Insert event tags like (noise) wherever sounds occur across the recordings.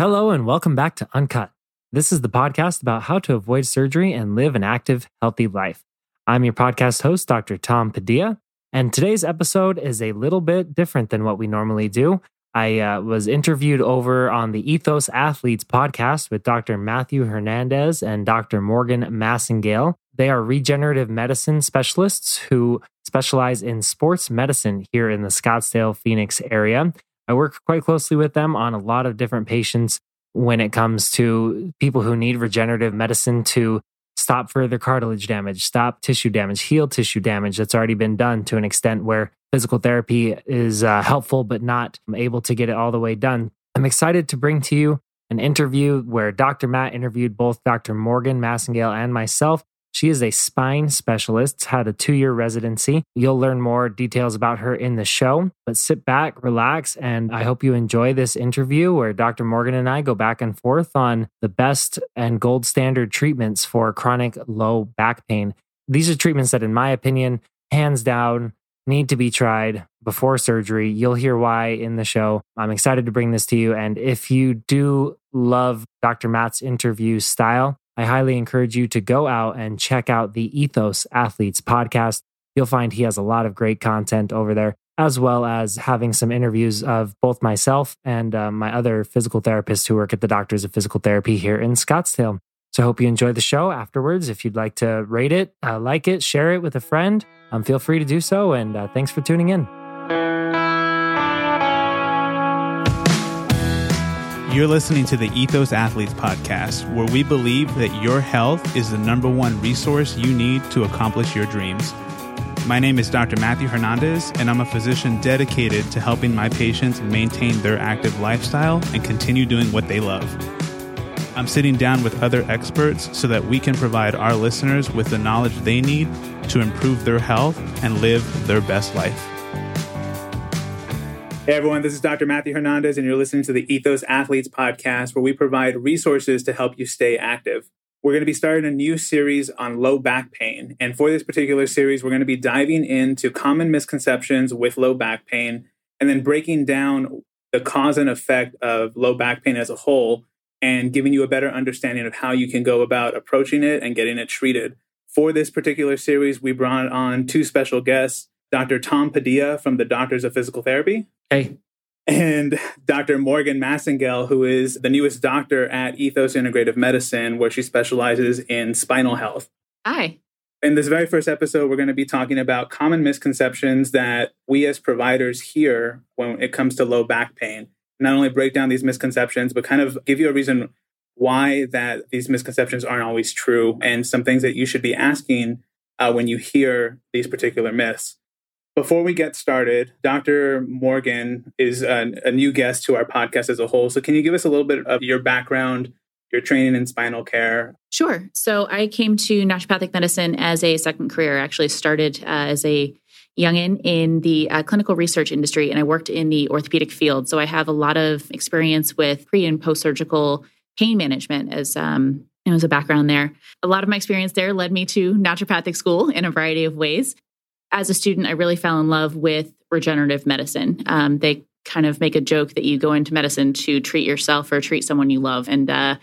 Hello, and welcome back to Uncut. This is the podcast about how to avoid surgery and live an active, healthy life. I'm your podcast host, Dr. Tom Padilla, and today's episode is a little bit different than what we normally do. I uh, was interviewed over on the Ethos Athletes podcast with Dr. Matthew Hernandez and Dr. Morgan Massengale. They are regenerative medicine specialists who specialize in sports medicine here in the Scottsdale, Phoenix area. I work quite closely with them on a lot of different patients when it comes to people who need regenerative medicine to stop further cartilage damage, stop tissue damage, heal tissue damage that's already been done to an extent where physical therapy is uh, helpful, but not able to get it all the way done. I'm excited to bring to you an interview where Dr. Matt interviewed both Dr. Morgan Massengale and myself she is a spine specialist, had a two year residency. You'll learn more details about her in the show, but sit back, relax, and I hope you enjoy this interview where Dr. Morgan and I go back and forth on the best and gold standard treatments for chronic low back pain. These are treatments that, in my opinion, hands down, need to be tried before surgery. You'll hear why in the show. I'm excited to bring this to you. And if you do love Dr. Matt's interview style, I highly encourage you to go out and check out the Ethos Athletes podcast. You'll find he has a lot of great content over there, as well as having some interviews of both myself and uh, my other physical therapists who work at the Doctors of Physical Therapy here in Scottsdale. So I hope you enjoy the show afterwards. If you'd like to rate it, uh, like it, share it with a friend, um, feel free to do so. And uh, thanks for tuning in. You're listening to the Ethos Athletes podcast, where we believe that your health is the number one resource you need to accomplish your dreams. My name is Dr. Matthew Hernandez, and I'm a physician dedicated to helping my patients maintain their active lifestyle and continue doing what they love. I'm sitting down with other experts so that we can provide our listeners with the knowledge they need to improve their health and live their best life. Hey everyone, this is Dr. Matthew Hernandez, and you're listening to the Ethos Athletes podcast, where we provide resources to help you stay active. We're going to be starting a new series on low back pain. And for this particular series, we're going to be diving into common misconceptions with low back pain and then breaking down the cause and effect of low back pain as a whole and giving you a better understanding of how you can go about approaching it and getting it treated. For this particular series, we brought on two special guests. Dr. Tom Padilla from the Doctors of Physical Therapy. Hey. And Dr. Morgan Massengale, who is the newest doctor at Ethos Integrative Medicine, where she specializes in spinal health. Hi. In this very first episode, we're going to be talking about common misconceptions that we as providers hear when it comes to low back pain. Not only break down these misconceptions, but kind of give you a reason why that these misconceptions aren't always true and some things that you should be asking uh, when you hear these particular myths. Before we get started, Dr. Morgan is a, a, new guest to our podcast as a whole. So, can you give us a little bit of your background, your training in spinal care? Sure. So, I came to naturopathic medicine as a second career. I actually started uh, as a youngin in the uh, clinical research industry, and I worked in the orthopedic field. So, I have a lot of experience with pre and post surgical pain management as um, it was a background there. A lot of my experience there led me to naturopathic school in a variety of ways as a student, I really fell in love with regenerative medicine. Um, they kind of make a joke that you go into medicine to treat yourself or treat someone you love. And uh,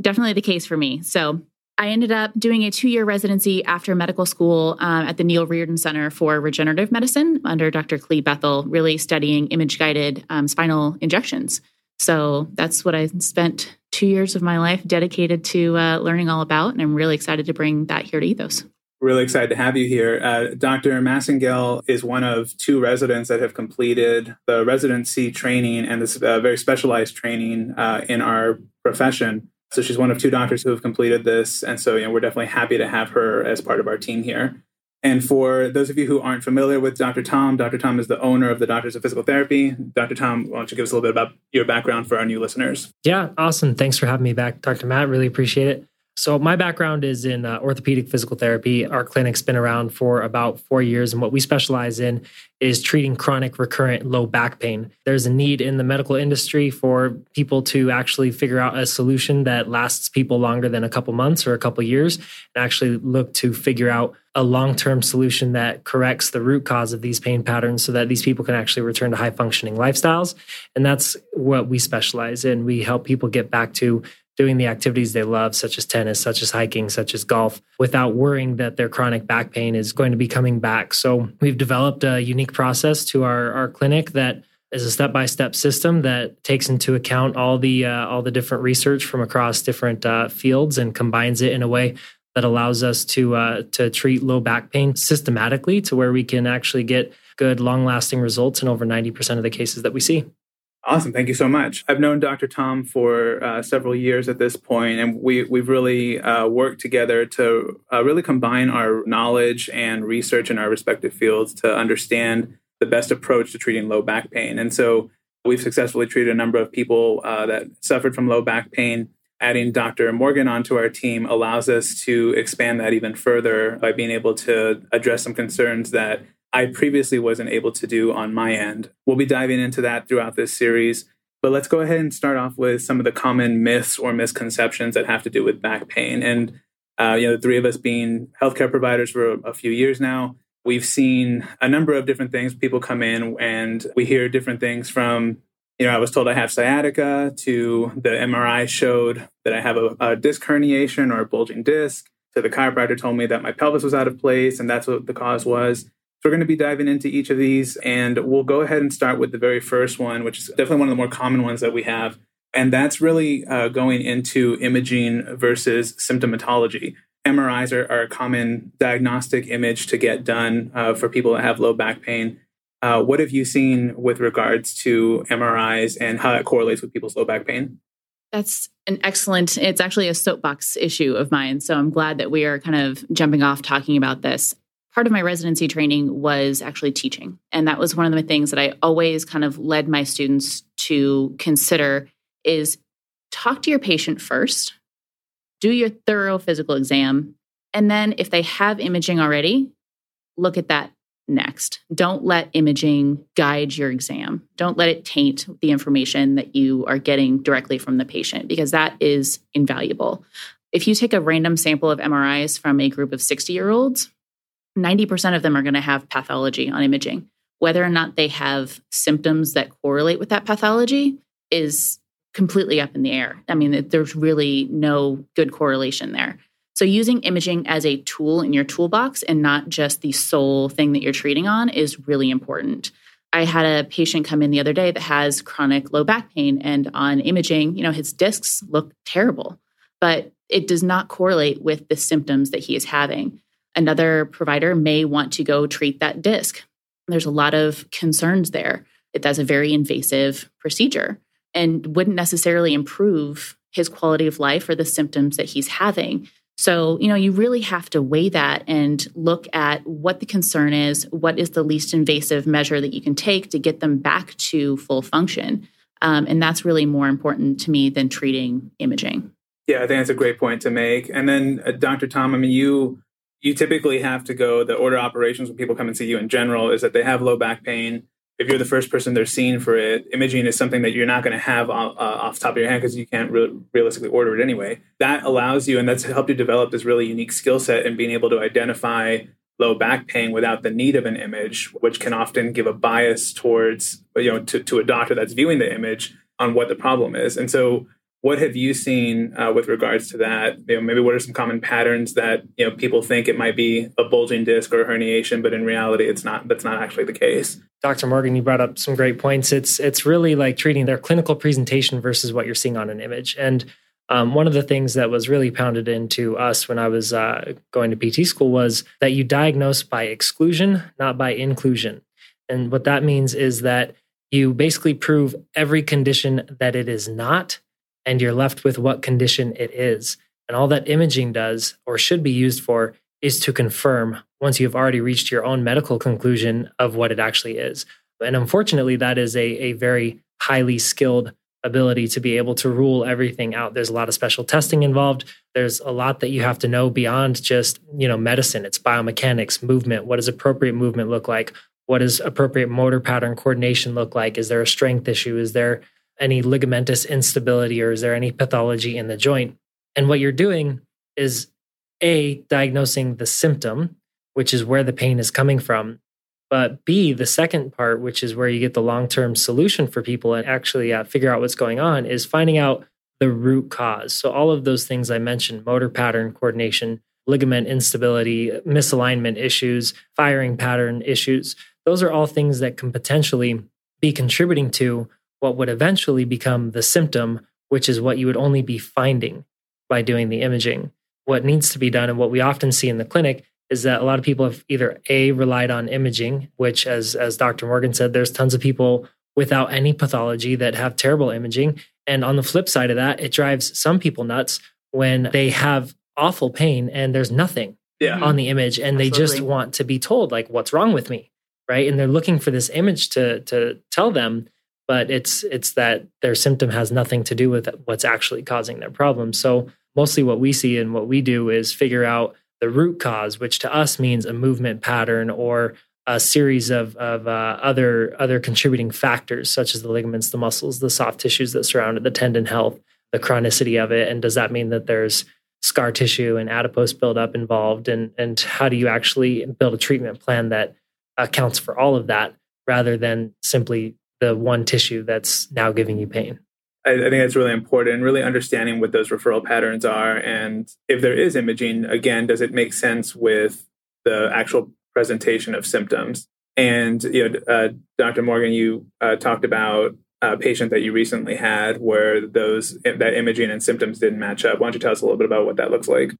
definitely the case for me. So I ended up doing a two year residency after medical school um, at the Neil Riordan Center for Regenerative Medicine under Dr. Clee Bethel, really studying image guided um, spinal injections. So that's what I spent two years of my life dedicated to uh, learning all about. And I'm really excited to bring that here to Ethos really excited to have you here. Uh, Dr. Massengale is one of two residents that have completed the residency training and this uh, very specialized training uh, in our profession. So she's one of two doctors who have completed this. And so, you know, we're definitely happy to have her as part of our team here. And for those of you who aren't familiar with Dr. Tom, Dr. Tom is the owner of the Doctors of Physical Therapy. Dr. Tom, why don't you give us a little bit about your background for our new listeners? Yeah, awesome. Thanks for having me back, Dr. Matt. Really appreciate it. So, my background is in uh, orthopedic physical therapy. Our clinic's been around for about four years, and what we specialize in is treating chronic recurrent low back pain. There's a need in the medical industry for people to actually figure out a solution that lasts people longer than a couple months or a couple years, and actually look to figure out a long term solution that corrects the root cause of these pain patterns so that these people can actually return to high functioning lifestyles. And that's what we specialize in. We help people get back to doing the activities they love, such as tennis, such as hiking, such as golf, without worrying that their chronic back pain is going to be coming back. So we've developed a unique process to our, our clinic that is a step-by-step system that takes into account all the uh, all the different research from across different uh, fields and combines it in a way that allows us to uh, to treat low back pain systematically to where we can actually get good long-lasting results in over 90% of the cases that we see. Awesome. Thank you so much. I've known Dr. Tom for uh, several years at this point, and we, we've really uh, worked together to uh, really combine our knowledge and research in our respective fields to understand the best approach to treating low back pain. And so we've successfully treated a number of people uh, that suffered from low back pain. Adding Dr. Morgan onto our team allows us to expand that even further by being able to address some concerns that I previously wasn't able to do on my end. We'll be diving into that throughout this series. But let's go ahead and start off with some of the common myths or misconceptions that have to do with back pain. And, uh, you know, the three of us being healthcare providers for a, few years now, we've seen a number of different things. People come in and we hear different things from, you know, I was told I have sciatica to the MRI showed that I have a, a disc herniation or a bulging disc to the chiropractor told me that my pelvis was out of place and that's what the cause was we're going to be diving into each of these, and we'll go ahead and start with the very first one, which is definitely one of the more common ones that we have. And that's really uh, going into imaging versus symptomatology. MRIs are, are, a common diagnostic image to get done uh, for people that have low back pain. Uh, what have you seen with regards to MRIs and how that correlates with people's low back pain? That's an excellent, it's actually a soapbox issue of mine. So I'm glad that we are kind of jumping off talking about this part of my residency training was actually teaching. And that was one of the things that I always kind of led my students to consider is talk to your patient first, do your thorough physical exam, and then if they have imaging already, look at that next. Don't let imaging guide your exam. Don't let it taint the information that you are getting directly from the patient because that is invaluable. If you take a random sample of MRIs from a group of 60 year olds, 90% of them are going to have pathology on imaging. Whether or not they have symptoms that correlate with that pathology is completely up in the air. I mean, there's really no good correlation there. So, using imaging as a tool in your toolbox and not just the sole thing that you're treating on is really important. I had a patient come in the other day that has chronic low back pain, and on imaging, you know, his discs look terrible, but it does not correlate with the symptoms that he is having another provider may want to go treat that disc. There's a lot of concerns there. That's a very invasive procedure and wouldn't necessarily improve his quality of life or the symptoms that he's having. So, you know, you really have to weigh that and look at what the concern is, what is the least invasive measure that you can take to get them back to full function. Um, and that's really more important to me than treating imaging. Yeah, I think that's a great point to make. And then, uh, Dr. Tom, I mean, you you typically have to go the order operations when people come and see you in general is that they have low back pain. If you're the first person they're seeing for it imaging is something that you're not going to have uh, off top of your head because you can't re- realistically order it anyway. That allows you and that's helped you develop this really unique skill set in being able to identify low back pain without the need of an image which can often give a bias towards you know to, to a doctor that's viewing the image on what the problem is. And so what have you seen uh, with regards to that? You know, maybe what are some common patterns that you know people think it might be a bulging disc or a herniation, but in reality, it's not. That's not actually the case. Dr. Morgan, you brought up some great points. It's it's really like treating their clinical presentation versus what you're seeing on an image. And um, one of the things that was really pounded into us when I was uh, going to PT school was that you diagnose by exclusion, not by inclusion. And what that means is that you basically prove every condition that it is not and you're left with what condition it is. And all that imaging does, or should be used for, is to confirm once you've already reached your own medical conclusion of what it actually is. And unfortunately, that is a, a very highly skilled ability to be able to rule everything out. There's a lot of special testing involved. There's a lot that you have to know beyond just, you know, medicine. It's biomechanics, movement. What does appropriate movement look like? What does appropriate motor pattern coordination look like? Is there a strength issue? Is there any ligamentous instability or is there any pathology in the joint? And what you're doing is A, diagnosing the symptom, which is where the pain is coming from, but B, the second part, which is where you get the long term solution for people and actually uh, figure out what's going on, is finding out the root cause. So, all of those things I mentioned motor pattern coordination, ligament instability, misalignment issues, firing pattern issues those are all things that can potentially be contributing to what would eventually become the symptom, which is what you would only be finding by doing the imaging. What needs to be done, and what we often see in the clinic, is that a lot of people have either a relied on imaging which as as dr morgan said there's tons of people without any pathology that have terrible imaging and on the flip side of that it drives some people nuts when they have awful pain and there's nothing yeah. on the image and Absolutely. they just want to be told like what's wrong with me right and they're looking for this image to to tell them but it's it's that their symptom has nothing to do with what's actually causing their problem. So mostly what we see and what we do is figure out the root cause, which to us means a movement pattern or a series of, of uh, other other contributing factors, such as the ligaments, the muscles, the soft tissues that surround it, the tendon health, the chronicity of it, and does that mean that there's scar tissue and adipose buildup involved, and and how do you actually build a treatment plan that accounts for all of that rather than simply the one tissue that's now giving you pain? I, I, think that's really important. Really understanding what those referral patterns are, and if there is imaging, again, does it make sense with the actual presentation of symptoms? And you know, uh, Dr. Morgan, you uh, talked about a patient that you recently had where those that imaging and symptoms didn't match up. Why don't you tell us a little bit about what that looks like?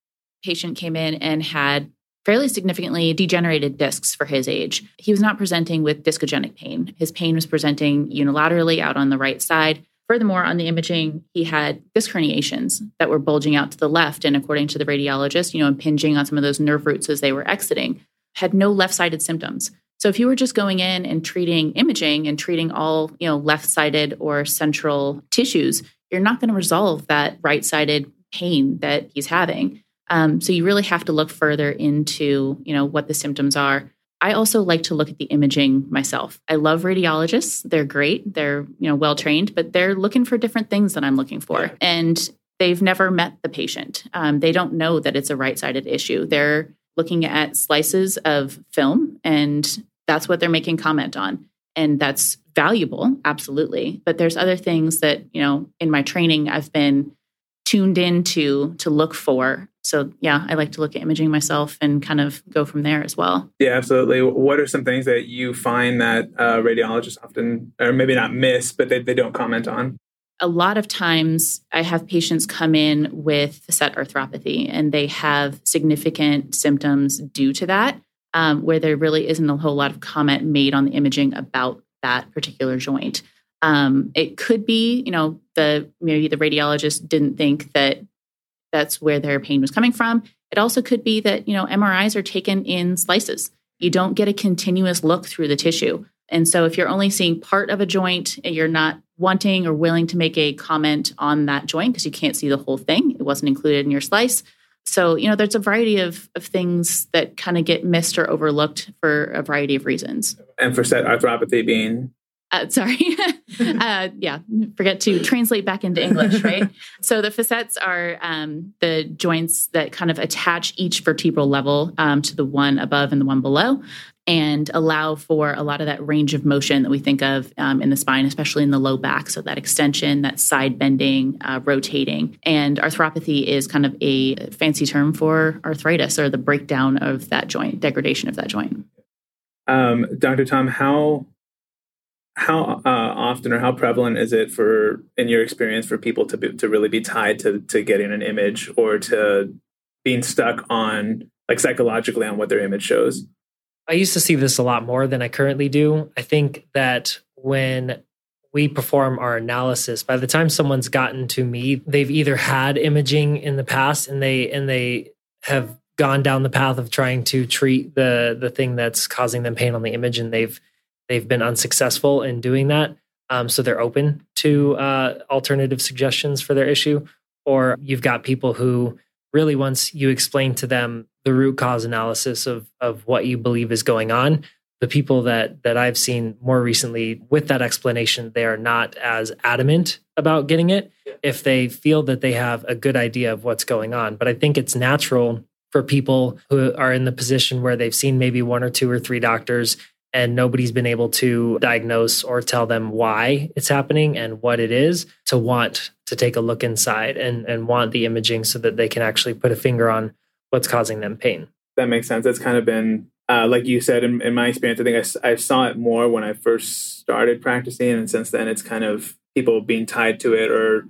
Patient came in and had fairly significantly degenerated discs for his age. He was not presenting with discogenic pain. His pain was presenting unilaterally out on the right side Furthermore, on the imaging, he had disc herniations that were bulging out to the left. And according to the radiologist, you know, impinging on some of those nerve roots as they were exiting, had no left sided symptoms. So if you were just going in and treating imaging and treating all, you know, left sided or central tissues, you're not going to resolve that right sided pain that he's having. Um, so you really have to look further into, you know, what the symptoms are. I also like to look at the imaging myself. I love radiologists. They're great. They're, you know, well trained, but they're looking for different things that I'm looking for. And they've never met the patient. Um, they don't know that it's a right-sided issue. They're looking at slices of film and that's what they're making comment on. And that's valuable, absolutely. But there's other things that, you know, in my training I've been tuned into to look for. So yeah i like to look at imaging myself and kind of go from there as well. Yeah absolutely. What are some things that you find that uh, radiologists often or maybe not miss but they, they don't comment on? A lot of times i have patients come in with facet arthropathy and they have significant symptoms due to that um, where there really isn't a whole lot of comment made on the imaging about that particular joint um, it could be you know the maybe the radiologist didn't think that that's where their pain was coming from. It also could be that, you know, MRIs are taken in slices. You don't get a continuous look through the tissue. And so if you're only seeing part of a joint, and you're not wanting or willing to make a comment on that joint because you can't see the whole thing. It wasn't included in your slice. So, you know, there's a variety of, of things that kind of get missed or overlooked for a variety of reasons. And facet arthropathy being uh, (laughs) sorry. (laughs) uh, yeah, forget to translate back into English, right? (laughs) so the facets are um, the joints that kind of attach each vertebral level um, to the one above and the one below and allow for a lot of that range of motion that we think of um, in the spine, especially in the low back. So that extension, that side bending, uh, rotating. And arthropathy is kind of a fancy term for arthritis or the breakdown of that joint, degradation of that joint. Um, Dr. Tom, how how uh, often or how prevalent is it for in your experience for people to be, to really be tied to to getting an image or to being stuck on like psychologically on what their image shows? I used to see this a lot more than i currently do. I think that when we perform our analysis by the time someone's gotten to me they've either had imaging in the past and they and they have gone down the path of trying to treat the the thing that's causing them pain on the image and they've they've been unsuccessful in doing that Um, so they're open to uh, alternative suggestions for their issue. Or you've got people who really, once you explain to them the root cause analysis of, of what you believe is going on, the people that that I've seen more recently with that explanation, they are not as adamant about getting it if they feel that they have a good idea of what's going on. But I think it's natural for people who are in the position where they've seen maybe one or two or three doctors and nobody's been able to diagnose or tell them why it's happening and what it is to want to take a look inside and, and want the imaging so that they can actually put a finger on what's causing them pain. That makes sense. That's kind of been, uh, like you said, in, in, my experience, I think I, I saw it more when I first started practicing. And since then, it's kind of people being tied to it or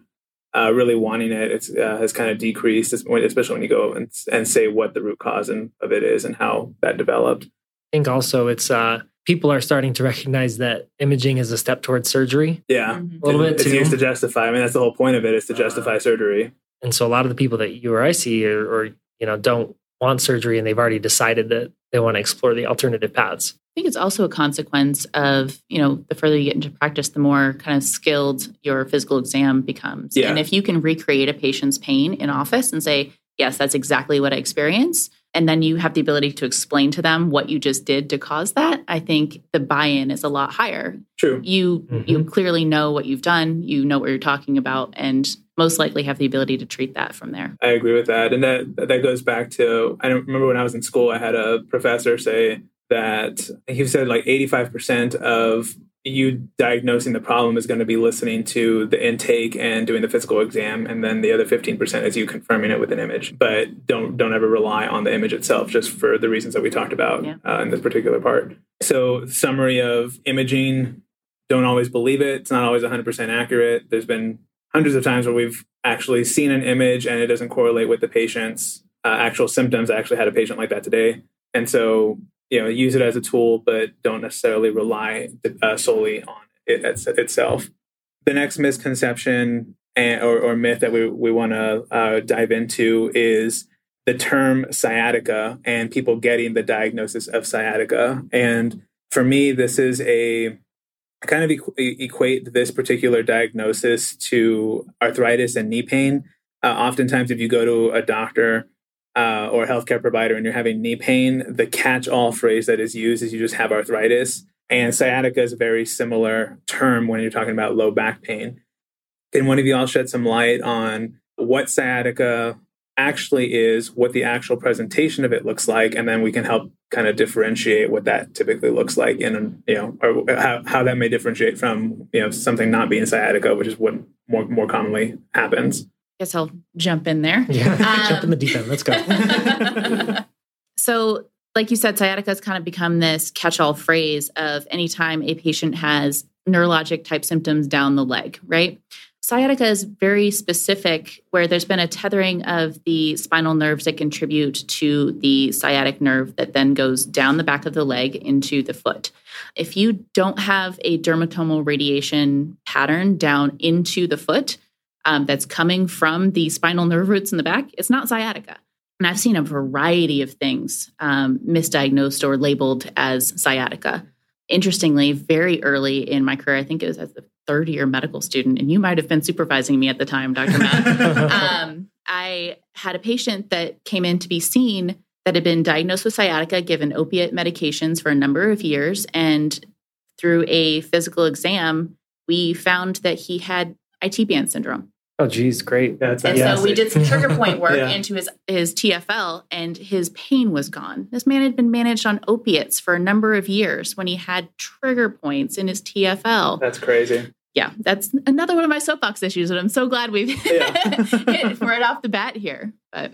uh, really wanting it it's, uh, has kind of decreased, especially when you go and, and say what the root cause of it is and how that developed. I think also it's uh, people are starting to recognize that imaging is a step towards surgery. Yeah, mm-hmm. a little bit it's too. used to justify. I mean, that's the whole point of it is to justify uh, surgery. And so a lot of the people that you or I see, or, or you know, don't want surgery, and they've already decided that they want to explore the alternative paths. I think it's also a consequence of, you know, the further you get into practice, the more kind of skilled your physical exam becomes. Yeah. And if you can recreate a patient's pain in office and say, yes, that's exactly what I experienced, and then you have the ability to explain to them what you just did to cause that i think the buy-in is a lot higher. True. You mm-hmm. you clearly know what you've done you know what you're talking about and most likely have the ability to treat that from there. I agree with that and that that goes back to i remember when i was in school i had a professor say that he said like 85% of you diagnosing the problem is going to be listening to the intake and doing the physical exam and then the other 15% is you confirming it with an image. But don't don't ever rely on the image itself just for the reasons that we talked about yeah. uh, in this particular part. So summary of imaging don't always believe it. It's not always 100% accurate. There's been hundreds of times where we've actually seen an image and it doesn't correlate with the patient's uh, actual symptoms. I actually had a patient like that today. And so you know use it as a tool but don't necessarily rely uh, solely on it itself. The next misconception and, or, or, myth that we, we want to uh, dive into is the term sciatica and people getting the diagnosis of sciatica. And for me this is a I kind of equ- equate this particular diagnosis to arthritis and knee pain. Uh, oftentimes if you go to a doctor uh, or a healthcare provider and you're having knee pain, the catch all phrase that is used is you just have arthritis. And sciatica is a very similar term when you're talking about low back pain. Can one of you all shed some light on what sciatica actually is, what the actual presentation of it looks like, and then we can help kind of differentiate what that typically looks like and you know or how, how that may differentiate from you know something not being sciatica which is what more more commonly happens guess I'll jump in there. Yeah, um, (laughs) jump in the deep end. Let's go. (laughs) so, like you said, sciatica has kind of become this catch-all phrase of anytime a patient has neurologic type symptoms down the leg, right? Sciatica is very specific, where there's been a tethering of the spinal nerves that contribute to the sciatic nerve that then goes down the back of the leg into the foot. If you don't have a dermatomal radiation pattern down into the foot, um, that's coming from the spinal nerve roots in the back, it's not sciatica. And I've seen a variety of things um, misdiagnosed or labeled as sciatica. Interestingly, very early in my career, I think it was as a third year medical student, and you might have been supervising me at the time, Dr. Matt. (laughs) um, I had a patient that came in to be seen that had been diagnosed with sciatica, given opiate medications for a number of years. And through a physical exam, we found that he had IT band syndrome. Oh, geez, great. That's and so we did some trigger point work (laughs) yeah. into his his TFL, and his pain was gone. This man had been managed on opiates for a number of years when he had trigger points in his TFL. That's crazy. Yeah, that's another one of my soapbox issues, and I'm so glad we've (laughs) yeah. hit right off the bat here. But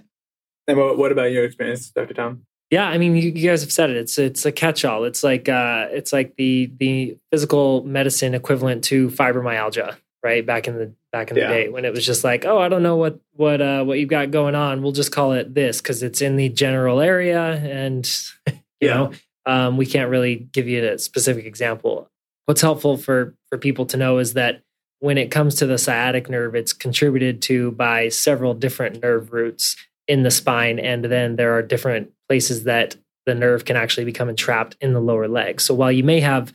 and what about your experience, Dr. Tom? Yeah, I mean, you, you, guys have said it. It's it's a catch-all. It's like uh, it's like the the physical medicine equivalent to fibromyalgia, right? Back in the back in yeah. the day when it was just like, oh, I don't know what what uh, what you've got going on. We'll just call it this because it's in the general area, and you yeah. know, um, we can't really give you a specific example. What's helpful for for people to know is that when it comes to the sciatic nerve, it's contributed to by several different nerve roots in the spine, and then there are different places that the nerve can actually become entrapped in the lower leg. So while you may have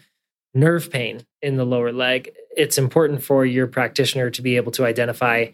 nerve pain in the lower leg, it's important for your practitioner to be able to identify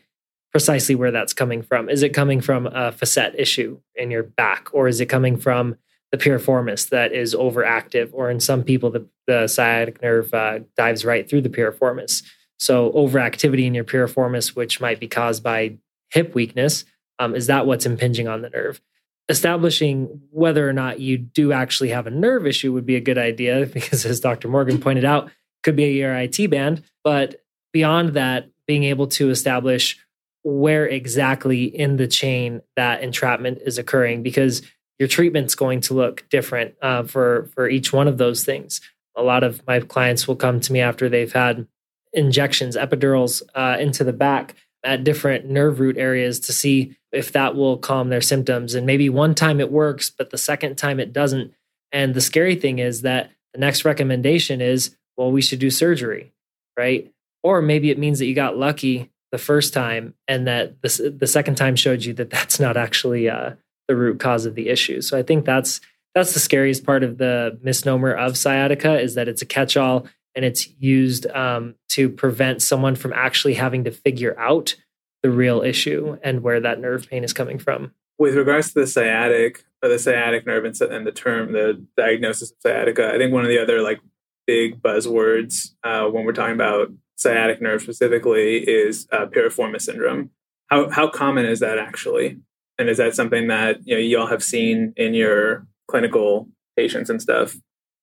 precisely where that's coming from. Is it coming from a facet issue in your back, or is it coming from the piriformis that is overactive? Or in some people, the, the sciatic nerve uh, dives right through the piriformis. So, overactivity in your piriformis, which might be caused by hip weakness, um, is that what's impinging on the nerve? Establishing whether or not you do actually have a nerve issue would be a good idea (laughs) because, as Dr. Morgan pointed out, could be an IT band. But beyond that, being able to establish where exactly in the chain that entrapment is occurring, because your treatment's going to look different uh, for for each one of those things. A lot of my clients will come to me after they've had injections, epidurals uh, into the back at different nerve root areas to see if that will calm their symptoms. And maybe one time it works, but the second time it doesn't. And the scary thing is that the next recommendation is, well, we should do surgery, right? Or maybe it means that you got lucky the first time and that the, the second time showed you that that's not actually uh, the root cause of the issue. So I think that's that's the scariest part of the misnomer of sciatica is that it's a catch-all and it's used um, to prevent someone from actually having to figure out the real issue and where that nerve pain is coming from. With regards to the sciatic or the sciatic nerve and, and the term, the diagnosis of sciatica, I think one of the other like big buzzwords uh, when we're talking about sciatic nerve specifically is uh, piriformis syndrome. How how common is that actually? And is that something that you know you all have seen in your clinical patients and stuff?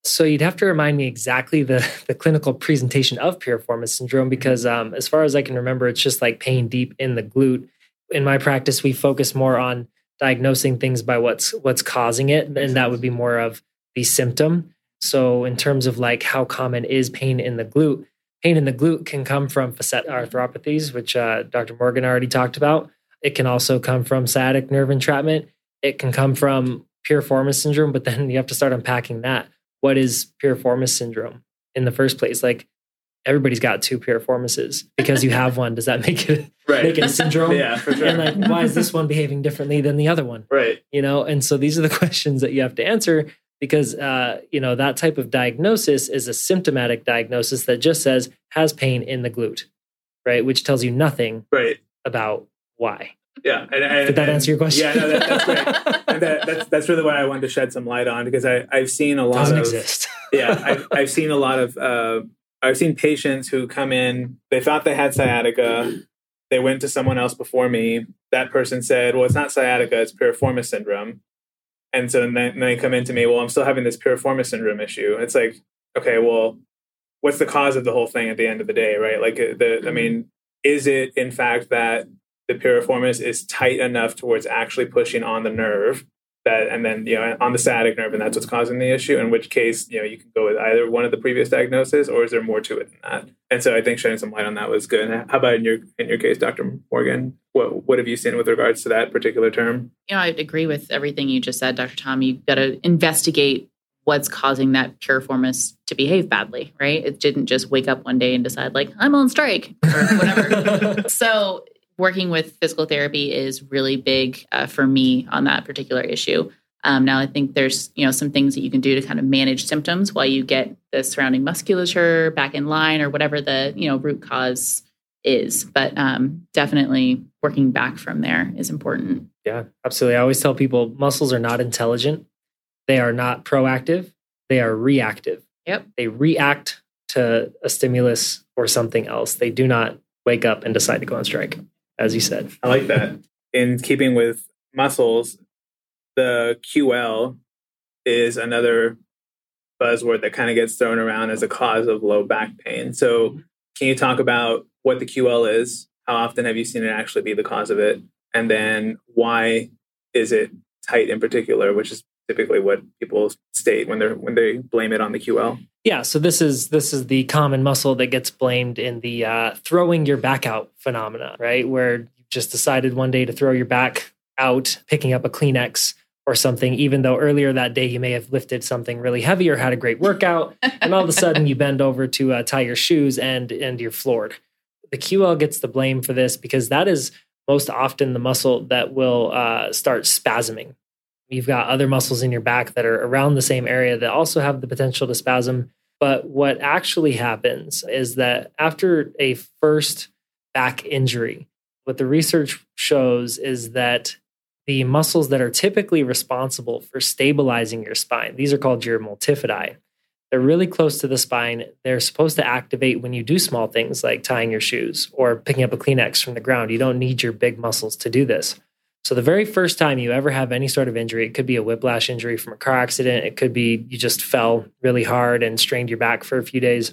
So you'd have to remind me exactly the, (laughs) the clinical presentation of piriformis syndrome because um, as far as I can remember, it's just like pain deep in the glute. In my practice, we focus more on diagnosing things by what's what's causing it, and that would be more of the symptom. So in terms of like how common is pain in the glute, pain in the glute can come from facet arthropathies, which uh, Dr. Morgan already talked about. It can also come from sciatic nerve entrapment. It can come from piriformis syndrome, but then you have to start unpacking that what is piriformis syndrome in the first place? Like everybody's got two piriformises (laughs) because you have one. Does that make it right. make it a syndrome? yeah, for sure. And like, why is this one behaving differently than the other one? Right. You know, and so these are the (laughs) questions that you have to answer because uh, you know that type of diagnosis is a symptomatic diagnosis that just says has pain in the glute, right? Which tells you nothing right about why. Yeah. And, and, Did that and, answer your question? Yeah, no, that, that's great. (laughs) and that, that's that's really what I wanted to shed some light on because I I've seen a lot Doesn't of exist. (laughs) yeah, I've, I've seen a lot of uh, I've seen patients who come in. They thought they had sciatica. They went to someone else before me. That person said, "Well, it's not sciatica; it's piriformis syndrome." And so then, then they come into me. Well, I'm still having this piriformis syndrome issue. It's like, okay, well, what's the cause of the whole thing at the end of the day, right? Like, the I mean, is it in fact that the piriformis is tight enough towards actually pushing on the nerve that and then you know on the sciatic nerve and that's what's causing the issue in which case you know you can go with either one of the previous diagnoses or is there more to it than that? And so i think shedding some light on that was good. How about in your in your case dr morgan what what have you seen with regards to that particular term? You know i agree with everything you just said dr tom. You got to investigate what's causing that piriformis to behave badly right? It didn't just wake up one day and decide like i'm on strike or whatever. (laughs) So working with physical therapy is really big uh, for me on that particular issue. Um, now, I think there's you know some things that you can do to kind of manage symptoms while you get the surrounding musculature back in line or whatever the you know root cause is. But um, definitely working back from there is important. Yeah, absolutely. I always tell people muscles are not intelligent. They are not proactive. They are reactive. Yep. They react to a stimulus or something else. They do not wake up and decide to go on strike as you said. I like that. In keeping with muscles, the QL is another buzzword that kind of gets thrown around as a cause of low back pain. So, can you talk about what the QL is? How often have you seen it actually be the cause of it? And then why is it tight in particular, which is typically what people state when they're when they blame it on the QL. Yeah, so this is this is the common muscle that gets blamed in the uh, throwing your back out phenomena, right? Where you just decided one day to throw your back out, picking up a Kleenex or something, even though earlier that day you may have lifted something really heavy or had a great workout, and all of a sudden you bend over to uh, tie your shoes and and you're floored. The QL gets the blame for this because that is most often the muscle that will uh, start spasming You've got other muscles in your back that are around the same area that also have the potential to spasm. But what actually happens is that after a first back injury, what the research shows is that the muscles that are typically responsible for stabilizing your spine, these are called your multifidi. They're really close to the spine. They're supposed to activate when you do small things like tying your shoes or picking up a Kleenex from the ground. You don't need your big muscles to do this. So, the very first time you ever have any sort of injury, it could be a whiplash injury from a car accident, it could be you just fell really hard and strained your back for a few days.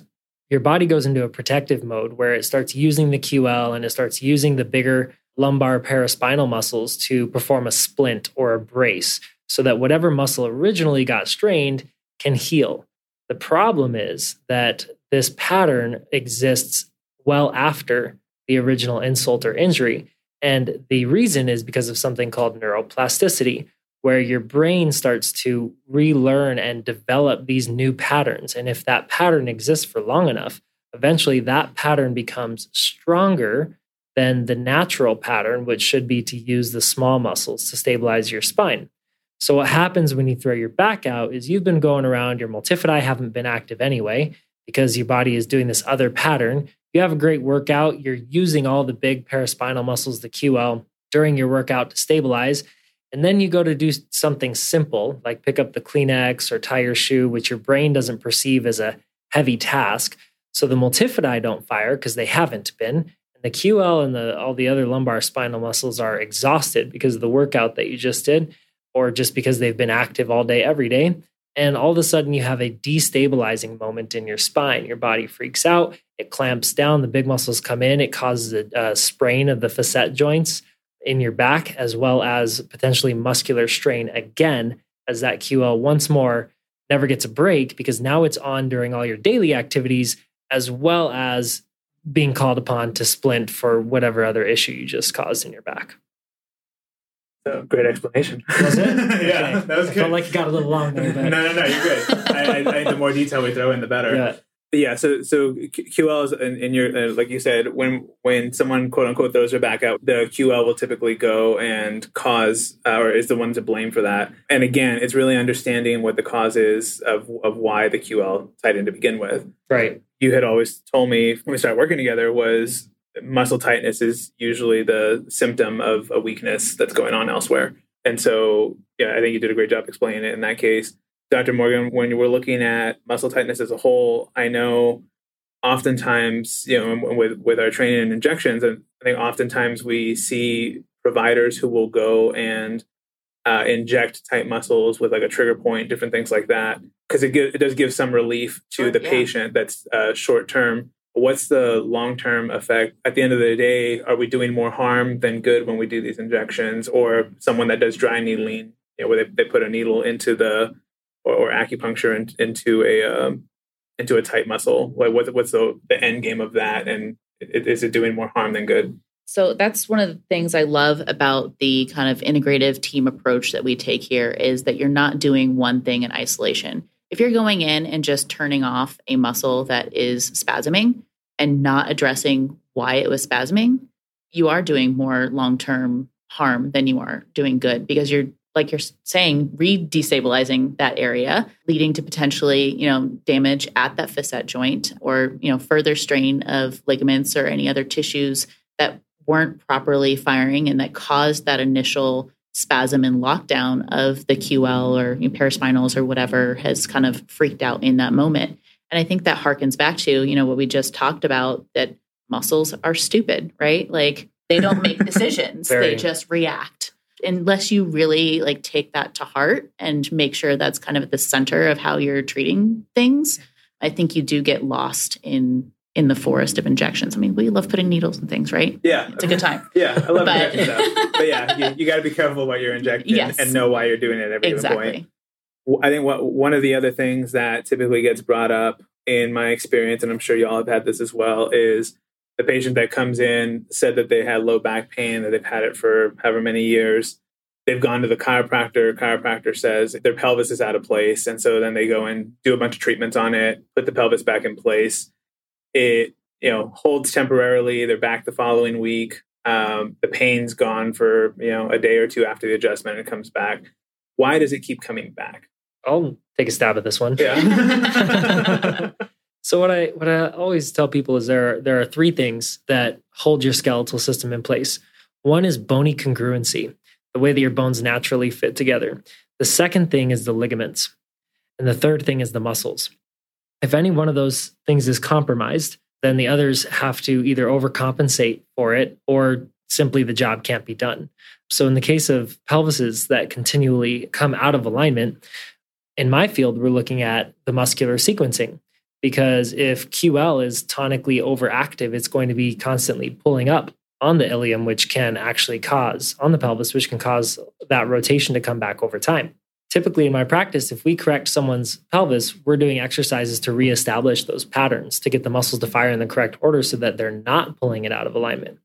Your body goes into a protective mode where it starts using the QL and it starts using the bigger lumbar paraspinal muscles to perform a splint or a brace so that whatever muscle originally got strained can heal. The problem is that this pattern exists well after the original insult or injury. And the reason is because of something called neuroplasticity, where your brain starts to relearn and develop these new patterns. And if that pattern exists for long enough, eventually that pattern becomes stronger than the natural pattern, which should be to use the small muscles to stabilize your spine. So, what happens when you throw your back out is you've been going around, your multifidi haven't been active anyway because your body is doing this other pattern you have a great workout, you're using all the big paraspinal muscles, the QL, during your workout to stabilize. And then you go to do something simple, like pick up the Kleenex or tie your shoe, which your brain doesn't perceive as a heavy task. So the multifidi don't fire because they haven't been. And the QL and the, all the other lumbar spinal muscles are exhausted because of the workout that you just did, or just because they've been active all day, every day. And all of a sudden, you have a destabilizing moment in your spine. Your body freaks out, it clamps down, the big muscles come in, it causes a, a sprain of the facet joints in your back, as well as potentially muscular strain again, as that QL once more never gets a break because now it's on during all your daily activities, as well as being called upon to splint for whatever other issue you just caused in your back. So great explanation. Was it? (laughs) yeah, okay. that was I good. felt like you got a little long there. But... no, no, no, you're good. I, I, I think the more detail we throw in, the better. Yeah. Yeah, so so QL is in, in your uh, like you said when when someone quote unquote throws their back out, the QL will typically go and cause uh, or is the one to blame for that. And again, it's really understanding what the cause is of of why the QL tightened to begin with. Right. You had always told me when we started working together was muscle tightness is usually the symptom of a weakness that's going on elsewhere. And so, yeah, I think you did a great job explaining it in that case. Dr. Morgan, when we're looking at muscle tightness as a whole, I know oftentimes, you know, with with our training and injections, and I think oftentimes we see providers who will go and uh, inject tight muscles with like a trigger point, different things like that, because it it does give some relief to sure, the yeah. patient that's uh, short term. What's the long term effect? At the end of the day, are we doing more harm than good when we do these injections? Or someone that does dry needling, you know, where they, they put a needle into the or, or acupuncture in, into a um, into a tight muscle? Like, what, what's the, the end game of that? And is it doing more harm than good? So that's one of the things I love about the kind of integrative team approach that we take here is that you're not doing one thing in isolation. If you're going in and just turning off a muscle that is spasming and not addressing why it was spasming, you are doing more long-term harm than you are doing good because you're like you're saying, re-destabilizing that area, leading to potentially, you know, damage at that facet joint or, you know, further strain of ligaments or any other tissues that weren't properly firing and that caused that initial spasm and lockdown of the QL or you know, paraspinals or whatever has kind of freaked out in that moment. And I think that harkens back to, you know, what we just talked about that muscles are stupid, right? Like they don't make (laughs) decisions, they just react unless you really like take that to heart and make sure that's kind of at the center of how you're treating things, I think you do get lost in in the forest of injections. I mean, we love putting needles and things, right? Yeah, it's a good time. (laughs) yeah, I love but, injecting stuff. But yeah, you, you got to be careful what you're injecting yes. and know why you're doing it at every exactly. point. I think what one of the other things that typically gets brought up in my experience, and I'm sure y'all have had this as well, is the patient that comes in said that they had low back pain, that they've had it for however many years. They've gone to the chiropractor. Chiropractor says their pelvis is out of place. And so then they go and do a bunch of treatments on it, put the pelvis back in place. It, you know, holds temporarily. They're back the following week. Um, the pain's gone for, you know, a day or two after the adjustment and it comes back. Why does it keep coming back? I'll take a stab at this one. Yeah. (laughs) so what I what I always tell people is there there are three things that hold your skeletal system in place. One is bony congruency, the way that your bones naturally fit together. The second thing is the ligaments. And the third thing is the muscles. If any one of those things is compromised, then the others have to either overcompensate for it or simply the job can't be done. So, in the case of pelvises that continually come out of alignment, in my field, we're looking at the muscular sequencing because if QL is tonically overactive, it's going to be constantly pulling up on the ilium, which can actually cause on the pelvis, which can cause that rotation to come back over time. Typically, in my practice, if we correct someone's pelvis, we're doing exercises to reestablish those patterns to get the muscles to fire in the correct order so that they're not pulling it out of alignment.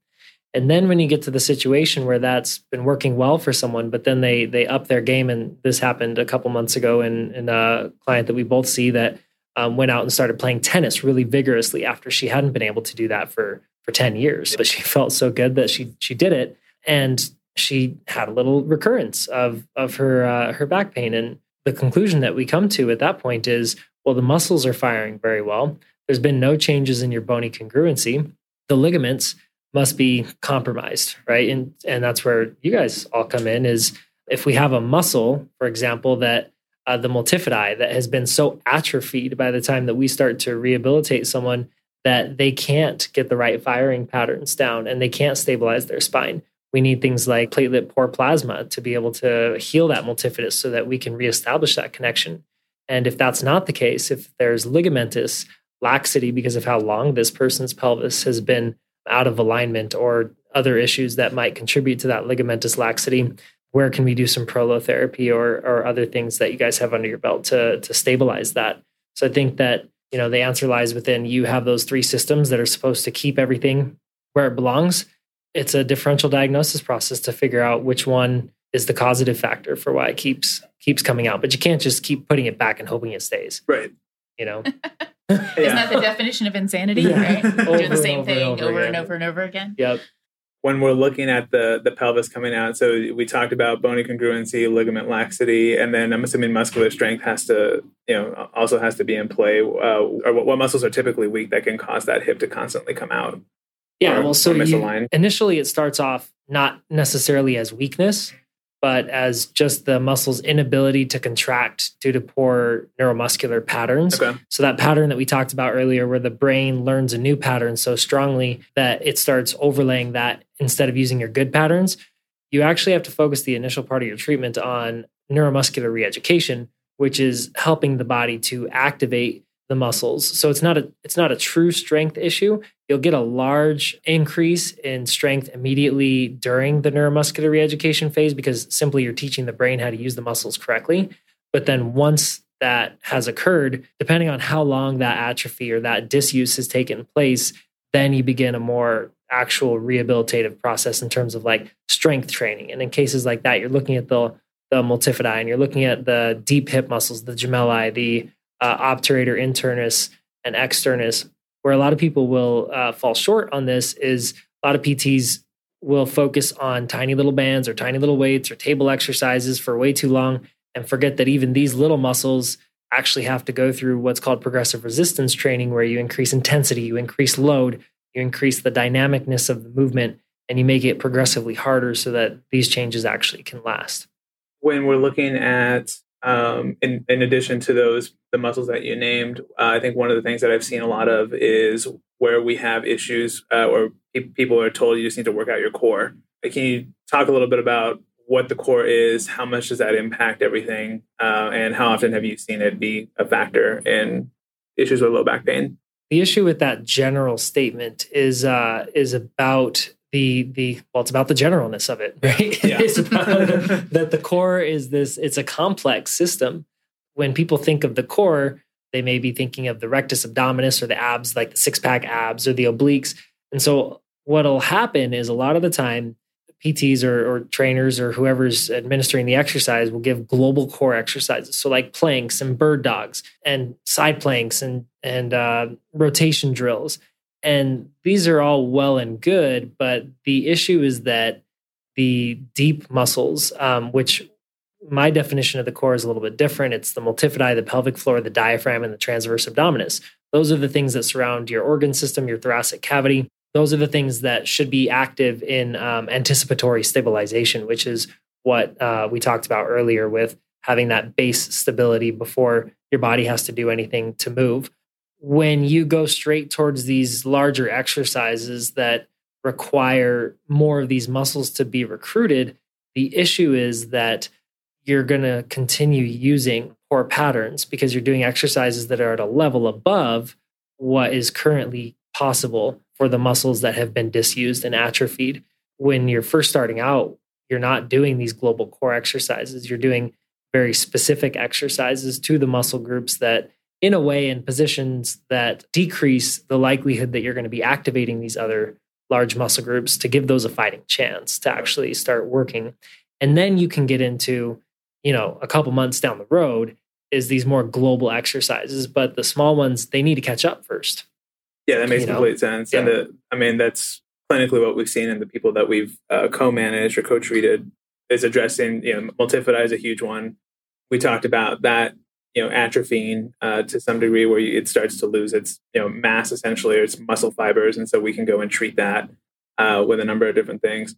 And then when you get to the situation where that's been working well for someone, but then they they up their game, and this happened a couple months ago in, in a client that we both see that um, went out and started playing tennis really vigorously after she hadn't been able to do that for for 10 years but she (laughs) felt so good that she she did it and she had a little recurrence of of her uh, her back pain. And the conclusion that we come to at that point is well the muscles are firing very well. There's been no changes in your bony congruency. The ligaments must be compromised right? And and that's where you guys all come in is if we have a muscle for example that uh, the multifidi that has been so atrophied by the time that we start to rehabilitate someone that they can't get the right firing patterns down and they can't stabilize their spine. We need things like platelet poor plasma to be able to heal that multifidus so that we can reestablish that connection. And if that's not the case, if there's ligamentous laxity because of how long this person's pelvis has been out of alignment or other issues that might contribute to that ligamentous laxity, where can we do some prolotherapy or, or other things that you guys have under your belt to, to stabilize that? So I think that you know the answer lies within you have those three systems that are supposed to keep everything where it belongs it's a differential diagnosis process to figure out which one is the causative factor for why it keeps keeps coming out. But you can't just keep putting it back and hoping it stays. Right. You know? (laughs) Isn't that the definition of insanity? Yeah. right? (laughs) Over doing the same and over and thing over over and over and over again? Yep. When we're looking at the the pelvis coming out so we talked about bony congruency ligament laxity and then i'm assuming muscular strength has to you know also has to be in play. Uh, or what, what muscles are typically weak that can cause that hip to constantly come out yeah or- well so you, initially it starts off not necessarily as weakness but as just the muscle's inability to contract due to poor neuromuscular patterns. Okay. So that pattern that we talked about earlier, where the brain learns a new pattern so strongly that it starts overlaying that instead of using your good patterns, you actually have to focus the initial part of your treatment on neuromuscular reeducation, which is helping the body to activate the muscles. So it's not a it's not a true strength issue. You'll get a large increase in strength immediately during the neuromuscular reeducation phase because simply you're teaching the brain how to use the muscles correctly. But then once that has occurred, depending on how long that atrophy or that disuse has taken place, then you begin a more actual rehabilitative process in terms of like strength training. And in cases like that, you're looking at the the multifidi and you're looking at the deep hip muscles, the gemelli, the uh, obturator internus and externus. Where a lot of people will uh, fall short on this is a lot of PTs will focus on tiny little bands or tiny little weights or table exercises for way too long and forget that even these little muscles actually have to go through what's called progressive resistance training, where you increase intensity, you increase load, you increase the dynamicness of the movement, and you make it progressively harder so that these changes actually can last. when we're looking at um, in, in addition to those the muscles that you named uh, i think one of the things that i've seen a lot of is where we have issues uh, or pe- people are told you just need to work out your core. Can you talk a little bit about what the core is? How much does that impact everything? Uh, and how often have you seen it be a factor in issues with low back pain? The issue with that general statement is uh, is about the the well, it's about the generalness of it, right? Yeah. (laughs) it's about that the core is this. It's a complex system. When people think of the core, they may be thinking of the rectus abdominis or the abs, like the six pack abs or the obliques. And so, what'll happen is a lot of the time, PTs or, or trainers or whoever's administering the exercise will give global core exercises. So, like planks and bird dogs and side planks and and uh, rotation drills. And these are all well and good, but the issue is that the deep muscles, um, which my definition of the core is a little bit different. It's the multifidi, the pelvic floor, the diaphragm, and the transverse abdominis. Those are the things that surround your organ system, your thoracic cavity. Those are the things that should be active in um, anticipatory stabilization, which is what uh, we talked about earlier with having that base stability before your body has to do anything to move. When you go straight towards these larger exercises that require more of these muscles to be recruited, the issue is that you're going to continue using poor patterns because you're doing exercises that are at a level above what is currently possible for the muscles that have been disused and atrophied. When you're first starting out, you're not doing these global core exercises. You're doing very specific exercises to the muscle groups that, in a way, in positions that decrease the likelihood that you're going to be activating these other large muscle groups to give those a fighting chance to actually start working. And then you can get into, you know, a couple months down the road is these more global exercises, but the small ones, they need to catch up first. Yeah, that makes you complete know? sense. Yeah. And the, I mean, that's clinically what we've seen in the people that we've uh, co-managed or co-treated is addressing, you know, multifidi is a huge one. We talked about that, you know, atrophying uh, to some degree where it starts to lose its, you know, mass essentially or its muscle fibers. And so we can go and treat that uh, with a number of different things.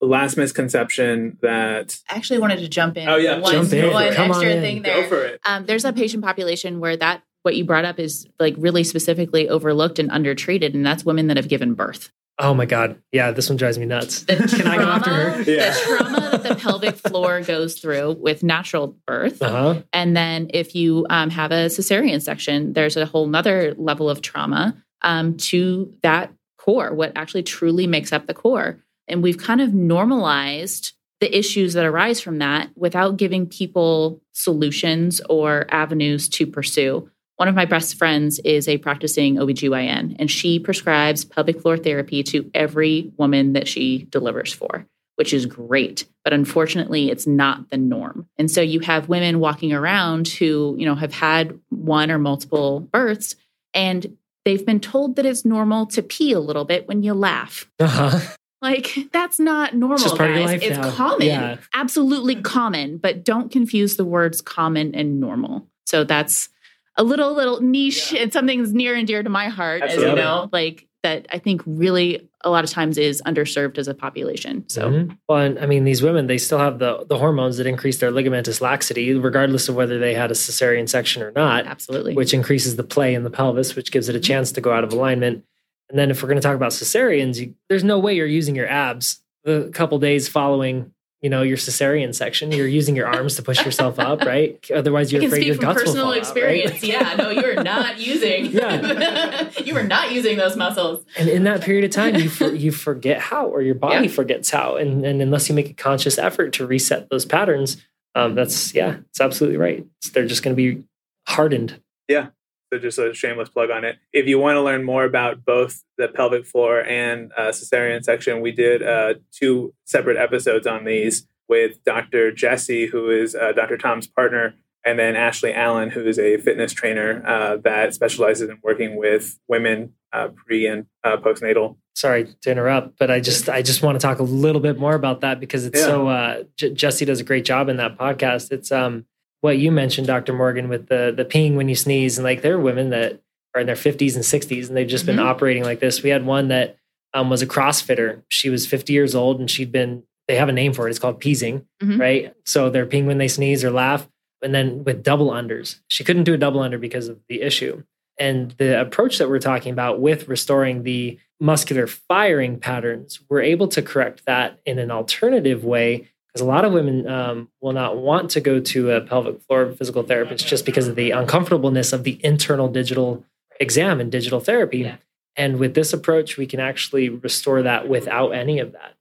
The last misconception that I actually wanted to jump in. Oh yeah, one, jump in. one extra thing there. Go for it. Um, there's a patient population where that what you brought up is like really specifically overlooked and undertreated, and that's women that have given birth. Oh my god, yeah, this one drives me nuts. The Can trauma, I go after her? Yeah. The trauma that the pelvic floor goes through with natural birth, uh-huh. and then if you um, have a cesarean section, there's a whole nother level of trauma um, to that core. What actually truly makes up the core, and we've kind of normalized the issues that arise from that without giving people solutions or avenues to pursue. One of my best friends is a practicing OBGYN, and she prescribes pelvic floor therapy to every woman that she delivers for, which is great. But unfortunately, it's not the norm. And so you have women walking around who, you know, have had one or multiple births, and they've been told that it's normal to pee a little bit when you laugh. Uh-huh. Like that's not normal, guys. It's now. common, yeah. absolutely common. But don't confuse the words common and normal. So that's a little little niche yeah. and something that's near and dear to my heart Absolutely. as you know like that i think really a lot of times is underserved as a population so mm-hmm. well and i mean these women they still have the the hormones that increase their ligamentous laxity regardless of whether they had a cesarean section or not absolutely which increases the play in the pelvis which gives it a mm-hmm. chance to go out of alignment and then if we're going to talk about cesareans you, there's no way you're using your abs the couple days following you know your cesarean section you're using your arms to push yourself up (laughs) right otherwise you're afraid your guts will fall experience out, right? yeah no you're not (laughs) using yeah. (laughs) you are not using those muscles and in that period of time you for, you forget how or your body yeah. forgets how and, and unless you make a conscious effort to reset those patterns um, that's yeah it's absolutely right they're just going to be hardened yeah so just a shameless plug on it. If you want to learn more about both the pelvic floor and uh, cesarean section, we did uh, two separate episodes on these with Dr. Jesse, who is uh, Dr. Tom's partner, and then Ashley Allen, who is a fitness trainer uh, that specializes in working with women uh, pre and uh, postnatal. Sorry to interrupt, but I just I just want to talk a little bit more about that because it's yeah. so J- Jesse does a great job in that podcast. It's um what you mentioned, Dr. Morgan, with the the peeing when you sneeze, and like there are women that are in their 50s and 60s, and they've just mm-hmm. been operating like this. We had one that um, was a CrossFitter. She was 50 years old, and she'd been. They have a name for it. It's called peasing, mm-hmm. right? So they're peeing when they sneeze or laugh, and then with double unders. She couldn't do a double under because of the issue. And the approach that we're talking about with restoring the muscular firing patterns, we're able to correct that in an alternative way because a lot of women um, will not want to go to a pelvic floor physical therapist just because of the uncomfortableness of the internal digital exam and digital therapy. Yeah. And with this approach, we can actually restore that without any of that.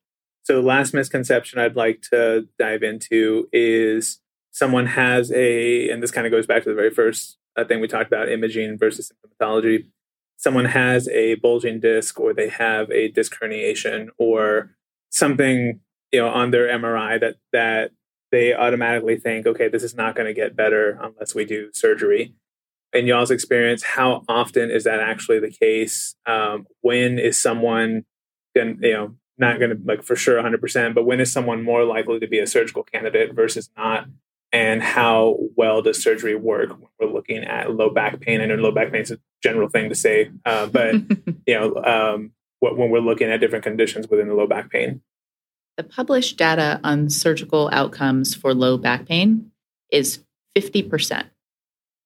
So, last misconception I'd like to dive into is someone has a, and this kind of goes back to the very first uh, thing we talked about imaging versus symptomatology. Someone has a bulging disc or they have a disc herniation or something you know on their MRI that that they automatically think, okay, this is not going to get better unless we do surgery. In y'all's experience, how often is that actually the case? Um, when is someone, going, you know, not going to like for sure 100%, but when is someone more likely to be a surgical candidate versus not? And how well does surgery work when we're looking at low back pain? I know low back pain is a general thing to say, uh, but (laughs) you know, um, when we're looking at different conditions within the low back pain. The published data on surgical outcomes for low back pain is 50%.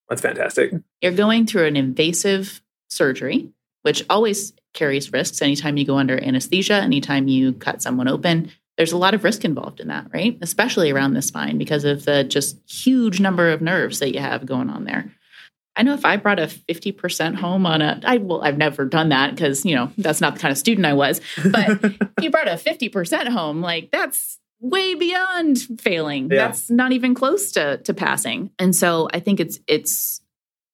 That's fantastic. You're going through an invasive surgery, which always carries risks anytime you go under anesthesia, anytime you cut someone open. There's a lot of risk involved in that, right? Especially around the spine because of the just huge number of nerves that you have going on there. I know if I brought a 50% home on a, I well, I've never done that because, you know, that's not the kind of student I was, but (laughs) you brought a 50% home, like that's way beyond failing. Yeah. That's not even close to, to passing. And so I think it's, it's,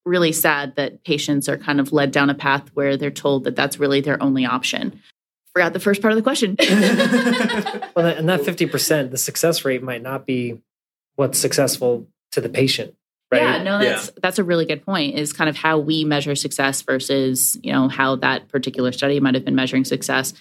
really sad that patients are kind of led down a path where they're told that that's really their only option. Forgot the first part of the question. (laughs) well, and that 50%, the success rate might not be what's successful to the patient. Right? Yeah, no, that's yeah. that's a really good point. Is kind of how we measure success versus you know how that particular study might have been measuring success.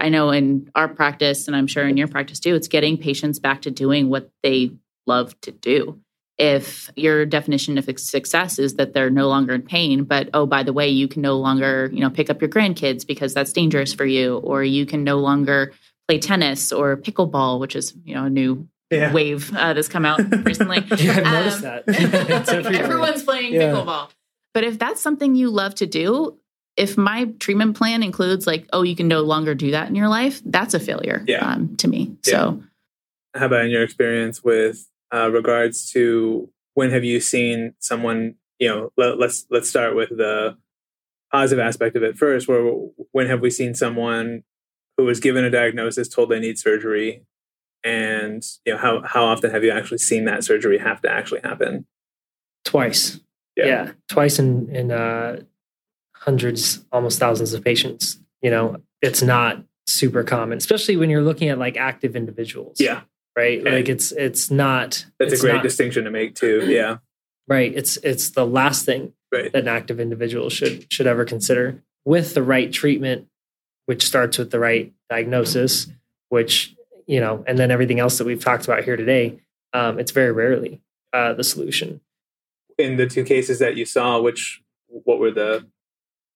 I know in our practice, and I'm sure in your practice too, it's getting patients back to doing what they love to do if your definition of success is that they're no longer in pain but oh by the way you can no longer you know pick up your grandkids because that's dangerous for you or you can no longer play tennis or pickleball which is you know a new yeah. wave uh, that's come out recently (laughs) yeah, i've um, noticed that (laughs) everyone's playing yeah. pickleball but if that's something you love to do if my treatment plan includes like oh you can no longer do that in your life that's a failure yeah. um, to me so how about in your experience with uh, regards to when have you seen someone you know let, let's let's start with the positive aspect of it first where when have we seen someone who was given a diagnosis told they need surgery and you know how how often have you actually seen that surgery have to actually happen twice yeah, yeah twice in in uh, hundreds almost thousands of patients you know it's not super common especially when you're looking at like active individuals yeah right? And like it's it's not. That's it's a great not, distinction to make too. (clears throat) Yeah. Right. It's it's the last thing right. that an active individual should should ever consider with the right treatment, which starts with the right diagnosis, which you know, and then everything else that we've talked about here today. Um, it's very rarely uh, the solution. In the two cases that you saw, which what were the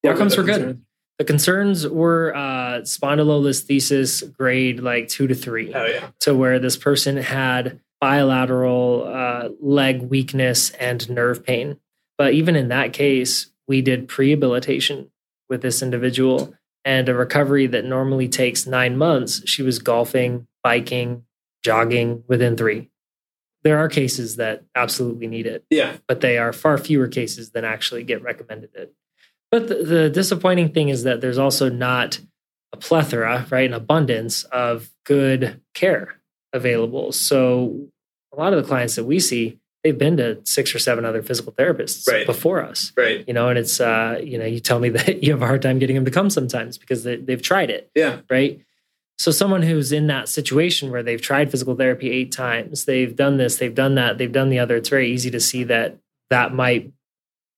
the outcomes were, the were good. The concerns were uh, spondylolisthesis grade like two to three. Oh, yeah. To where this person had bilateral uh, leg weakness and nerve pain. But even in that case, we did prehabilitation with this individual and a recovery that normally takes nine months. She was golfing, biking, jogging within three. There are cases that absolutely need it. Yeah. But they are far fewer cases than actually get recommended it. But the, the disappointing thing is that there's also not a plethora, right, an abundance of good care available. So a lot of the clients that we see, they've been to six or seven other physical therapists right. before us. Right. You know, and it's uh, you know, you tell me (laughs) that you have a hard time getting them to come sometimes because they, they've tried it. Yeah. Right. So someone who's in that situation where they've tried physical therapy eight times, they've done this, they've done that, they've done the other, it's very easy to see that that might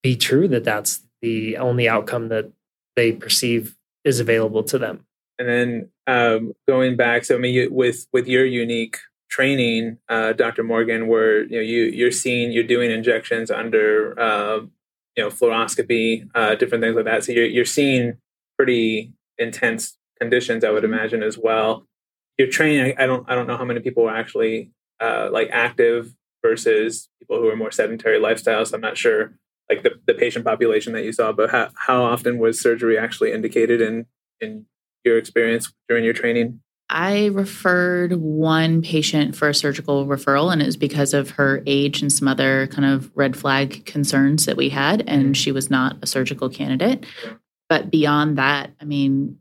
be true that that's the only outcome that they perceive is available to them. And then um, going back, so I mean, you, with with your unique training, uh, Dr. Morgan, where you know you you're seeing you're doing injections under uh, you know fluoroscopy, uh, different things like that. So you're you're seeing pretty intense conditions, I would mm-hmm. imagine as well. Your training, I, don't I don't know how many people are actually uh, like active versus people who are more sedentary lifestyles. I'm not sure like the, the patient population that you saw, but how, how often was surgery actually indicated in, in your experience during your training? I referred one patient for a surgical referral, and it was because of her age and some other kind of red flag concerns that we had, and mm-hmm. she was not a surgical candidate. But beyond that, I mean,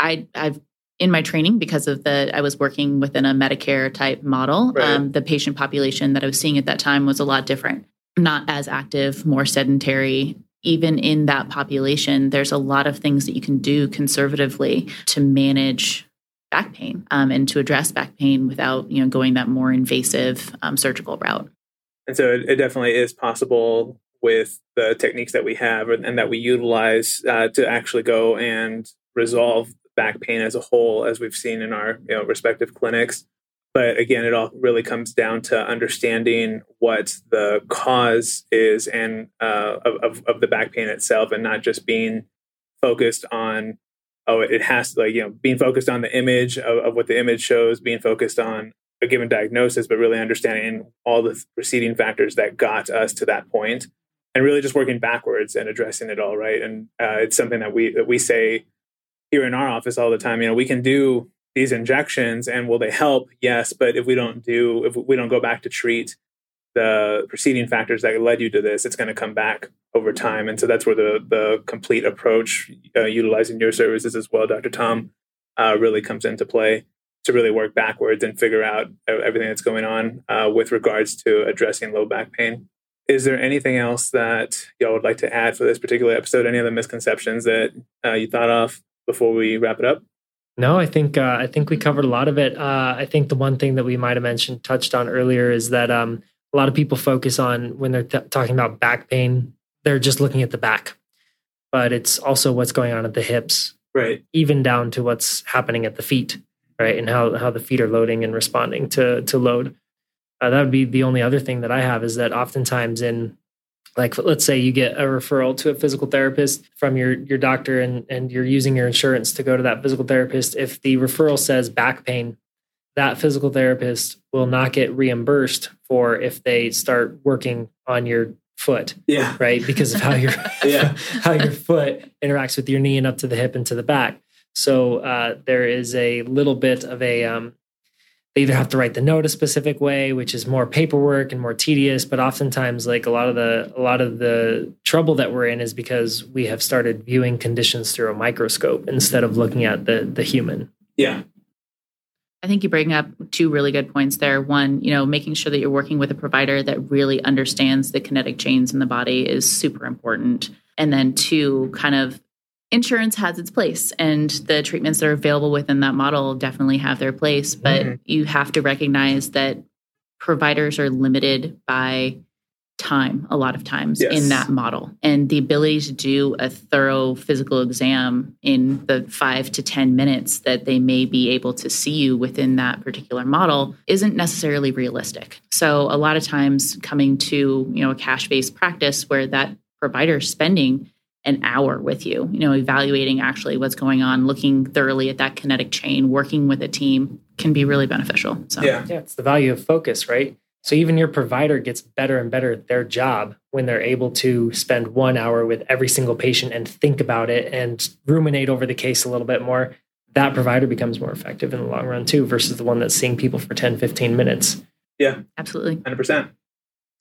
I, I've in my training because of the I was working within a Medicare type model. Right. Um, the patient population that I was seeing at that time was a lot different not as active, more sedentary. Even in that population, there's a lot of things that you can do conservatively to manage back pain um, and to address back pain without you know going that more invasive um, surgical route. And so it, it, definitely is possible with the techniques that we have and that we utilize uh, to actually go and resolve back pain as a whole, as we've seen in our you know, respective clinics. But again, it all really comes down to understanding what the cause is and uh, of, of the back pain itself, and not just being focused on oh it has to like you know being focused on the image of, of what the image shows, being focused on a given diagnosis, but really understanding all the preceding factors that got us to that point, and really just working backwards and addressing it all right. And uh, it's something that we that we say here in our office all the time. You know, we can do these injections and will they help? Yes, but if we don't do if we don't go back to treat the preceding factors that led you to this, it's going to come back over time. And so that's where the the complete approach, uh, utilizing your services as well, Dr. Tom, uh, really comes into play to really work backwards and figure out everything that's going on uh, with regards to addressing low back pain. Is there anything else that y'all would like to add for this particular episode? Any other misconceptions that uh, you thought of before we wrap it up? No, I think uh, I think we covered a lot of it. Uh, I think the one thing that we might have mentioned, touched on earlier, is that um, a lot of people focus on when they're th- talking about back pain, they're just looking at the back, but it's also what's going on at the hips, right? Even down to what's happening at the feet, right? And how how the feet are loading and responding to to load. Uh, that would be the only other thing that I have is that oftentimes in like let's say you get a referral to a physical therapist from your your doctor and and you're using your insurance to go to that physical therapist. If the referral says back pain that physical therapist will not get reimbursed for if they start working on your foot yeah. right? Because of how your (laughs) yeah. (laughs) how your foot interacts with your knee and up to the hip and to the back. So uh, there is a little bit of a um, they either have to write the note a specific way which is more paperwork and more tedious but oftentimes like a lot of the a lot of the trouble that we're in is because we have started viewing conditions through a microscope instead of looking at the the human yeah I think you bring up two really good points there. One, you know, making sure that you're working with a provider that really understands the kinetic chains in the body is super important. And then two, kind of insurance has its place and the treatments that are available within that model definitely have their place but mm-hmm. you have to recognize that providers are limited by time a lot of times yes. in that model and the ability to do a thorough physical exam in the 5 to 10 minutes that they may be able to see you within that particular model isn't necessarily realistic so a lot of times coming to you know a cash based practice where that provider spending an hour with you, you know, evaluating actually what's going on, looking thoroughly at that kinetic chain, working with a team can be really beneficial. So yeah, yeah it's the value of focus, right? So even your provider gets better and better at their job when they're able to spend one hour with every single patient and think about it and ruminate over the case a little bit more. That provider becomes more effective in the long run too, versus the one that's seeing people for 10, 15 minutes. Yeah. Absolutely. 100%.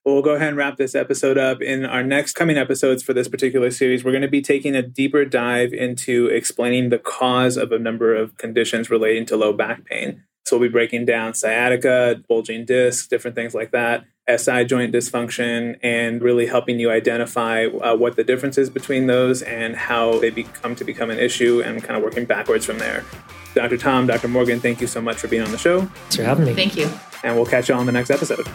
Well, we'll go ahead and wrap this episode up. In our next coming episodes for this particular series, we're going to be taking a deeper dive into explaining the cause of a number of conditions relating to low back pain. So we'll be breaking down sciatica, bulging disc, different things like that, SI joint dysfunction, and really helping you identify uh, what the difference is between those and how they become to become an issue and kind of working backwards from there. Dr. Tom, Dr. Morgan, thank you so much for being on the show. Thanks for having me. Thank you. And we'll catch you on the next episode.